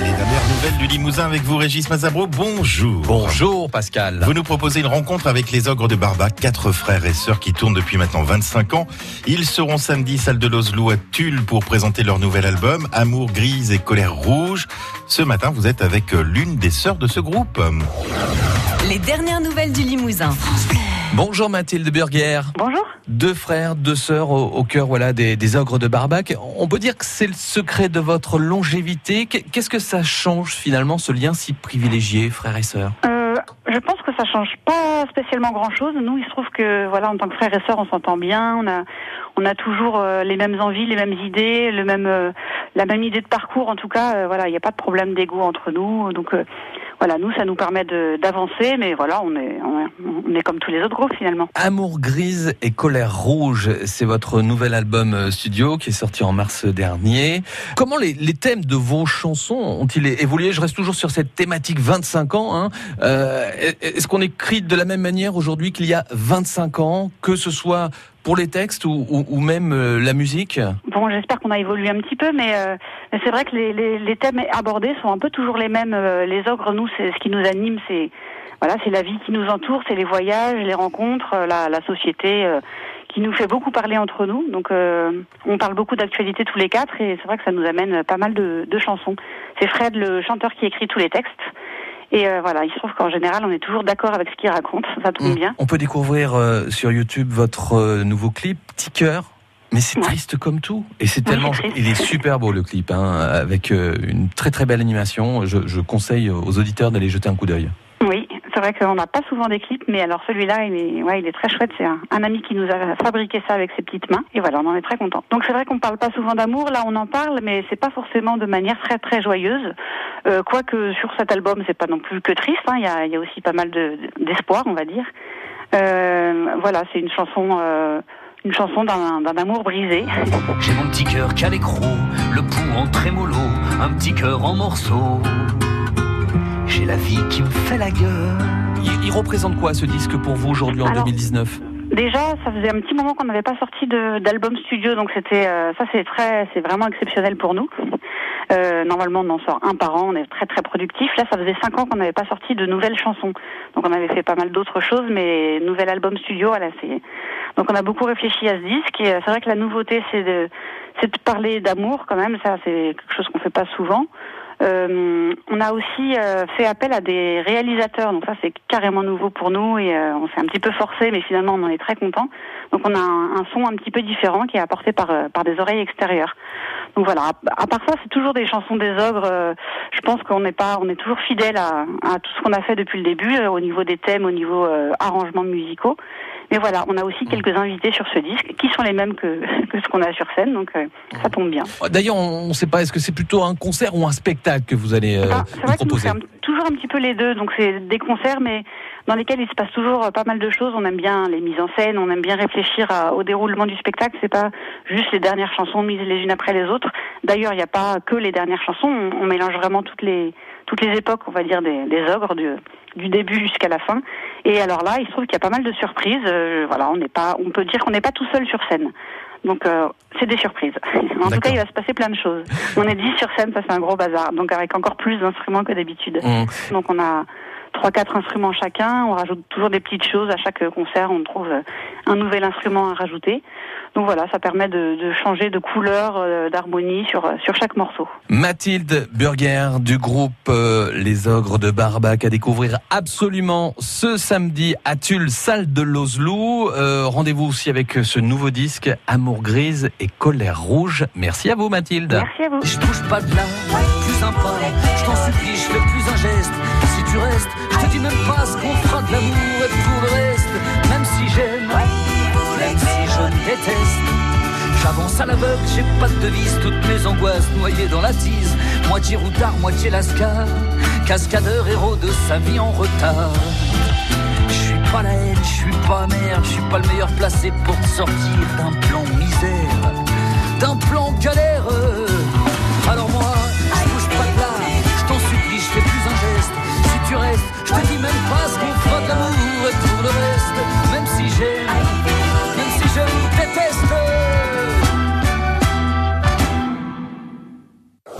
Les dernières nouvelles du Limousin avec vous, Régis Mazabro. Bonjour. Bonjour Pascal. Vous nous proposez une rencontre avec les ogres de Barbac, quatre frères et sœurs qui tournent depuis maintenant 25 ans. Ils seront samedi salle de l'Oslo à Tulle pour présenter leur nouvel album Amour grise et colère rouge. Ce matin, vous êtes avec l'une des sœurs de ce groupe. Les dernières nouvelles du Limousin. Bonjour Mathilde Burger. Bonjour. Deux frères, deux sœurs au, au cœur voilà, des, des ogres de Barbac. On peut dire que c'est le secret de votre longévité. Qu'est- Qu'est-ce que ça change finalement, ce lien si privilégié, frères et sœurs? Euh, je pense que ça change pas spécialement grand-chose. Nous, il se trouve que voilà, en tant que frères et sœurs, on s'entend bien. On a, on a toujours euh, les mêmes envies, les mêmes idées, le même, euh, la même idée de parcours. En tout cas, voilà, il n'y a pas de problème d'ego entre nous. Donc voilà, nous, ça nous permet d'avancer. Mais voilà, on est, on est, on est comme tous les autres groupes finalement. Amour grise et colère rouge, c'est votre nouvel album euh, studio qui est sorti en mars dernier. Comment les, les thèmes de vos chansons ont-ils évolué? Je reste toujours sur cette thématique 25 ans. Hein. Euh, Est-ce qu'on écrit de la même manière aujourd'hui qu'il y a 25 ans, que ce soit pour les textes ou, même euh, la musique? Bon, j'espère qu'on a évolué un petit peu, mais, euh, c'est vrai que les, thèmes abordés sont un peu toujours les mêmes. Euh, Les ogres, nous, c'est ce qui nous anime, c'est voilà, c'est la vie qui nous entoure, c'est les voyages, les rencontres, la, société qui nous fait beaucoup parler entre nous. Donc, on parle beaucoup d'actualité tous les quatre, et c'est vrai que ça nous amène pas mal de chansons. C'est Fred, le chanteur, qui écrit tous les textes. Et euh, voilà, il se trouve qu'en général, on est toujours d'accord avec ce qu'il raconte. Ça tombe bien. On peut découvrir euh, sur YouTube votre euh, nouveau clip, cœur. Mais c'est Ouais. triste comme tout. Et c'est tellement. il est super beau le clip, hein, avec une très très belle animation. Je, je conseille aux auditeurs d'aller jeter un coup d'œil. Vrai qu'on n'a pas souvent des clips, mais alors celui-là, il est, ouais, il est très chouette. C'est un, ami qui nous a fabriqué ça avec ses petites mains, et voilà, on en est très content. Donc c'est vrai qu'on parle pas souvent d'amour, là on en parle, mais c'est pas forcément de manière très très joyeuse. Euh, Quoique sur cet album, c'est pas non plus que triste. hein, Il y, a, aussi pas mal de- d'espoir, on va dire. Euh, voilà, c'est une chanson, euh, une chanson d'un amour brisé. J'ai mon petit cœur le pouls en trémolo, un petit cœur en morceaux. J'ai la vie qui me fait la gueule. Il, il représente quoi ce disque pour vous aujourd'hui en Alors, 2019 Déjà, ça faisait un petit moment qu'on n'avait pas sorti d'album studio, donc c'était euh, ça, c'est très, c'est vraiment exceptionnel pour nous. Euh, normalement, on en sort un par an, on est très très productif. Là, ça faisait cinq ans qu'on n'avait pas sorti de nouvelles chansons, donc on avait fait pas mal d'autres choses, mais nouvel album studio, voilà, c'est. Donc on a beaucoup réfléchi à ce disque. Et euh, c'est vrai que la nouveauté, c'est de, c'est de parler d'amour quand même. Ça, c'est quelque chose qu'on fait pas souvent. Euh, on a aussi euh, fait appel à des réalisateurs, donc ça c'est carrément nouveau pour nous et euh, on s'est un petit peu forcé, mais finalement on en est très content. Donc on a un, un son un petit peu différent qui est apporté par euh, par des oreilles extérieures. Donc voilà. À, part ça, c'est toujours des chansons des ogres. euh, je pense qu'on n'est pas, on est toujours fidèle à, à tout ce qu'on a fait depuis le début, euh, au niveau des thèmes, au niveau arrangements musicaux. Mais voilà, on a aussi quelques invités sur ce disque qui sont les mêmes que, que ce qu'on a sur scène, donc euh, ça tombe bien. D'ailleurs, on ne sait pas, est-ce que c'est plutôt un concert ou un spectacle que vous allez euh, Ah, nous proposer c'est toujours un petit peu les deux. Donc, c'est des concerts, mais dans lesquels il se passe toujours euh, pas mal de choses. On aime bien les mises en scène, on aime bien réfléchir à- au déroulement du spectacle. C'est pas juste les dernières chansons mises les unes après les autres. D'ailleurs, il n'y a pas que les dernières chansons. On, on mélange vraiment toutes les toutes les époques, on va dire, des, des ogres du, du début jusqu'à la fin. Et alors là, il se trouve qu'il y a pas mal de surprises. Euh, voilà, on n'est pas, on peut dire qu'on n'est pas tout seul sur scène. Donc euh, c'est des surprises. En tout cas, il va se passer plein de choses. On est 10 sur scène, ça c'est un gros bazar. Donc avec encore plus d'instruments que d'habitude. Hum. Donc on a trois quatre instruments chacun, on rajoute toujours des petites choses à chaque concert, on trouve euh, un nouvel instrument à rajouter. Donc voilà, ça permet de, de changer de couleur, euh, d'harmonie sur euh, sur chaque morceau. Mathilde Burger du groupe euh, Les Ogres de Barbac à découvrir absolument ce samedi à Tulle, salle de l'Oslo. Euh, Rendez-vous aussi avec ce nouveau disque Amour grise et colère rouge. Merci à vous Mathilde. Merci à vous. Je bouge pas de là, plus un pas. Je t'en supplie, je fais plus un geste. Si tu restes, je te dis même pas ce qu'on fera de l'amour et pour le reste. Même si j'aime, même si je déteste. J'avance à l'aveugle, j'ai pas de devise, toutes mes angoisses noyées dans la tise. Moitié routard, moitié lascar, cascadeur, héros de sa vie en retard. Je suis pas la haine, je suis pas amer, je suis pas le meilleur placé pour te sortir d'un plan misère,